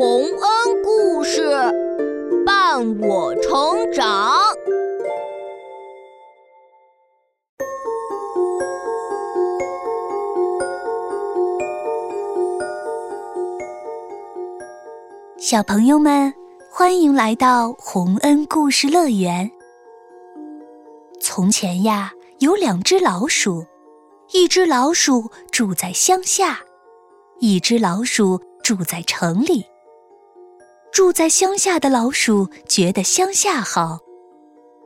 洪恩故事伴我成长。小朋友们，欢迎来到洪恩故事乐园。从前呀，有两只老鼠，一只老鼠住在乡下，一只老鼠。住在城里，住在乡下的老鼠觉得乡下好，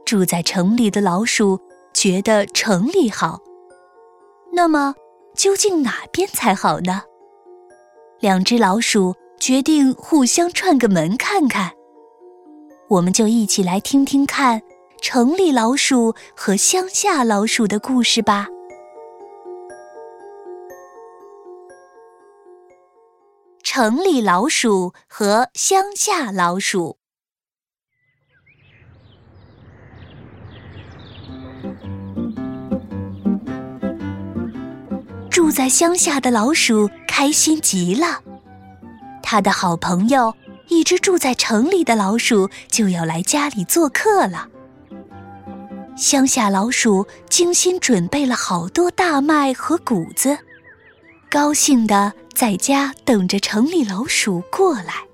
住在城里的老鼠觉得城里好。那么，究竟哪边才好呢？两只老鼠决定互相串个门看看。我们就一起来听听看城里老鼠和乡下老鼠的故事吧。城里老鼠和乡下老鼠。住在乡下的老鼠开心极了，他的好朋友一只住在城里的老鼠就要来家里做客了。乡下老鼠精心准备了好多大麦和谷子，高兴的。在家等着城里老鼠过来。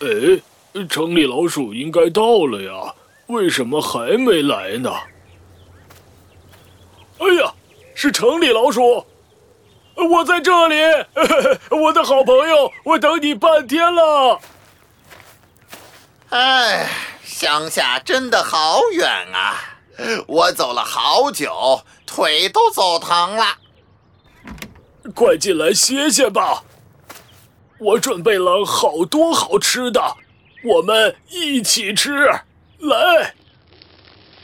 哎，城里老鼠应该到了呀，为什么还没来呢？哎呀，是城里老鼠！我在这里，我的好朋友，我等你半天了。哎，乡下真的好远啊，我走了好久，腿都走疼了。快进来歇歇吧，我准备了好多好吃的，我们一起吃。来，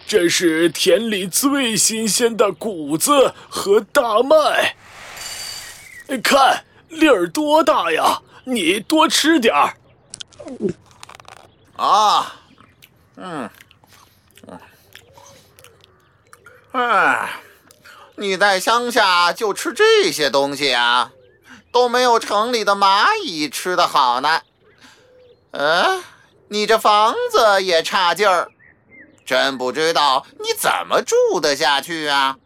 这是田里最新鲜的谷子和大麦，看粒儿多大呀！你多吃点儿。啊，嗯，嗯。你在乡下就吃这些东西啊，都没有城里的蚂蚁吃的好呢。嗯，你这房子也差劲儿，真不知道你怎么住得下去啊？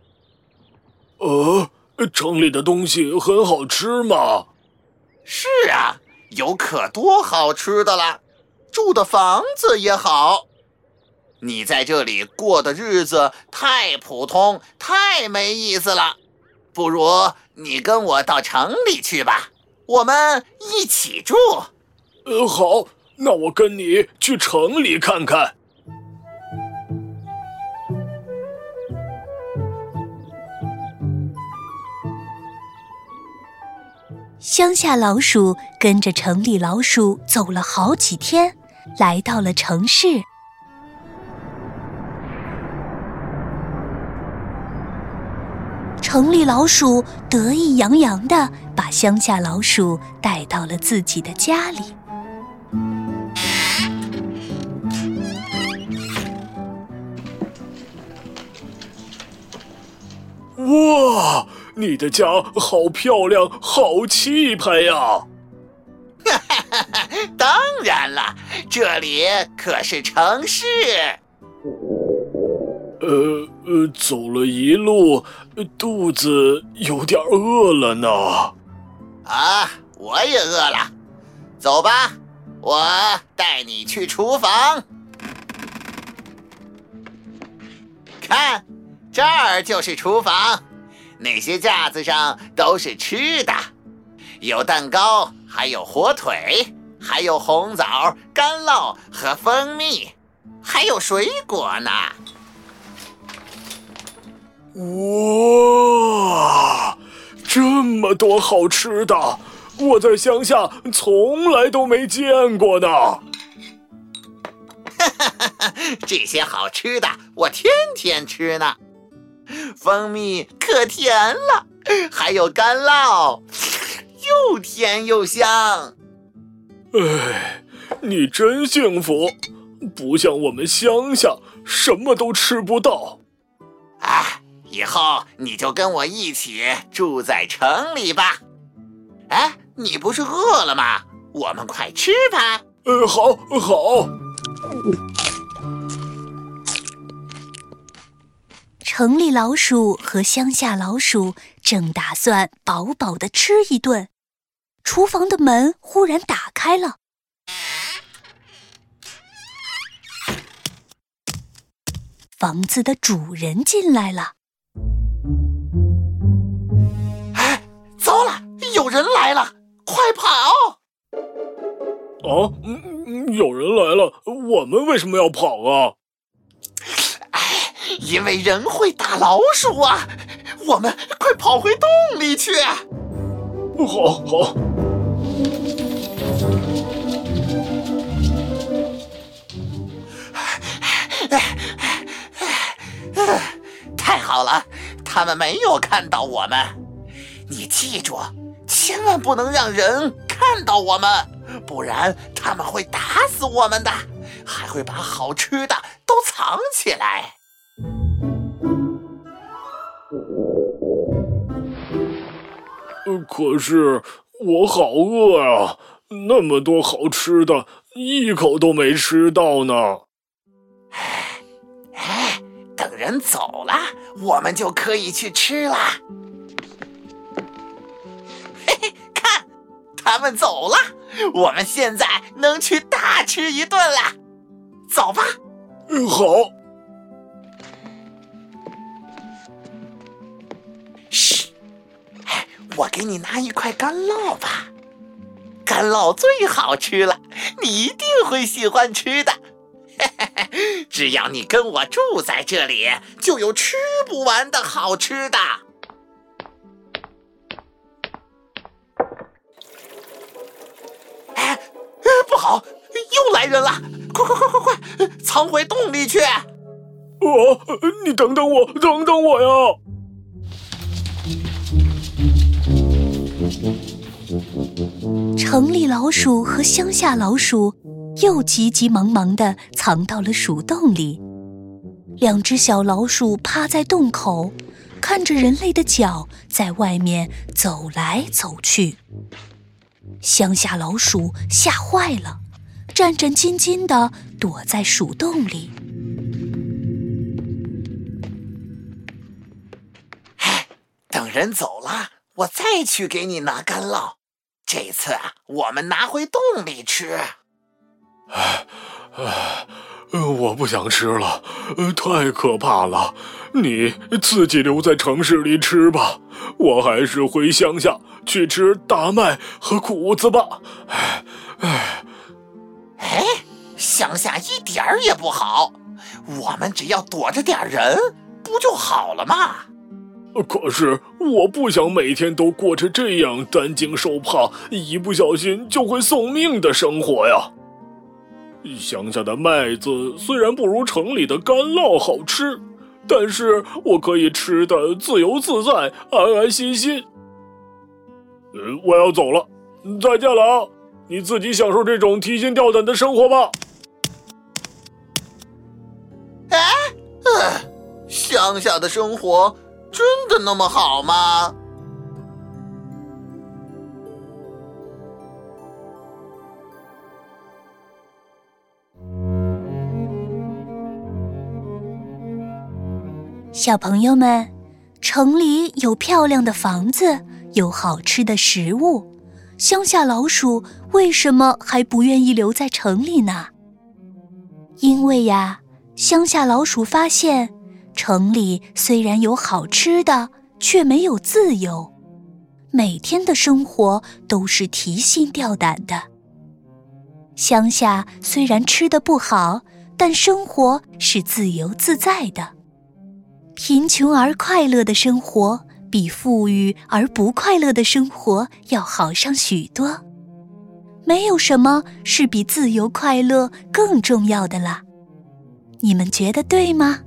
呃，城里的东西很好吃吗？是啊，有可多好吃的了，住的房子也好。你在这里过的日子太普通，太没意思了，不如你跟我到城里去吧，我们一起住。呃，好，那我跟你去城里看看。乡下老鼠跟着城里老鼠走了好几天，来到了城市。城里老鼠得意洋洋的把乡下老鼠带到了自己的家里。哇，你的家好漂亮，好气派呀！哈哈哈哈当然了，这里可是城市。呃呃，走了一路，肚子有点饿了呢。啊，我也饿了。走吧，我带你去厨房。看，这儿就是厨房。那些架子上都是吃的，有蛋糕，还有火腿，还有红枣、干酪和蜂蜜，还有水果呢。哇，这么多好吃的，我在乡下从来都没见过呢。哈哈哈哈这些好吃的我天天吃呢，蜂蜜可甜了，还有干酪，又甜又香。哎，你真幸福，不像我们乡下什么都吃不到。以后你就跟我一起住在城里吧。哎，你不是饿了吗？我们快吃吧。呃，好，好。城里老鼠和乡下老鼠正打算饱饱的吃一顿，厨房的门忽然打开了，房子的主人进来了。来了，快跑！啊，有人来了，我们为什么要跑啊？哎，因为人会打老鼠啊！我们快跑回洞里去。好，好。太好了，他们没有看到我们。你记住，千万不能让人看到我们，不然他们会打死我们的，还会把好吃的都藏起来。可是我好饿啊！那么多好吃的，一口都没吃到呢。哎，哎，等人走了，我们就可以去吃了。他们走了，我们现在能去大吃一顿了。走吧。嗯，好。嘘，哎，我给你拿一块干酪吧。干酪最好吃了，你一定会喜欢吃的。只要你跟我住在这里，就有吃不完的好吃的。不好，又来人了！快快快快快，藏回洞里去！我，你等等我，等等我呀！城里老鼠和乡下老鼠又急急忙忙地藏到了鼠洞里。两只小老鼠趴在洞口，看着人类的脚在外面走来走去。乡下老鼠吓坏了，战战兢兢地躲在鼠洞里。哎，等人走了，我再去给你拿干酪。这次啊，我们拿回洞里吃。唉，唉，我不想吃了，呃太可怕了。你自己留在城市里吃吧，我还是回乡下去吃大麦和谷子吧。唉，唉，哎，乡下一点儿也不好，我们只要躲着点人，不就好了吗？可是我不想每天都过着这样担惊受怕、一不小心就会送命的生活呀。乡下的麦子虽然不如城里的干酪好吃，但是我可以吃的自由自在、安安心心。呃，我要走了，再见了啊！你自己享受这种提心吊胆的生活吧。哎，乡下的生活。真的那么好吗？小朋友们，城里有漂亮的房子，有好吃的食物，乡下老鼠为什么还不愿意留在城里呢？因为呀，乡下老鼠发现。城里虽然有好吃的，却没有自由，每天的生活都是提心吊胆的。乡下虽然吃的不好，但生活是自由自在的。贫穷而快乐的生活，比富裕而不快乐的生活要好上许多。没有什么是比自由快乐更重要的了。你们觉得对吗？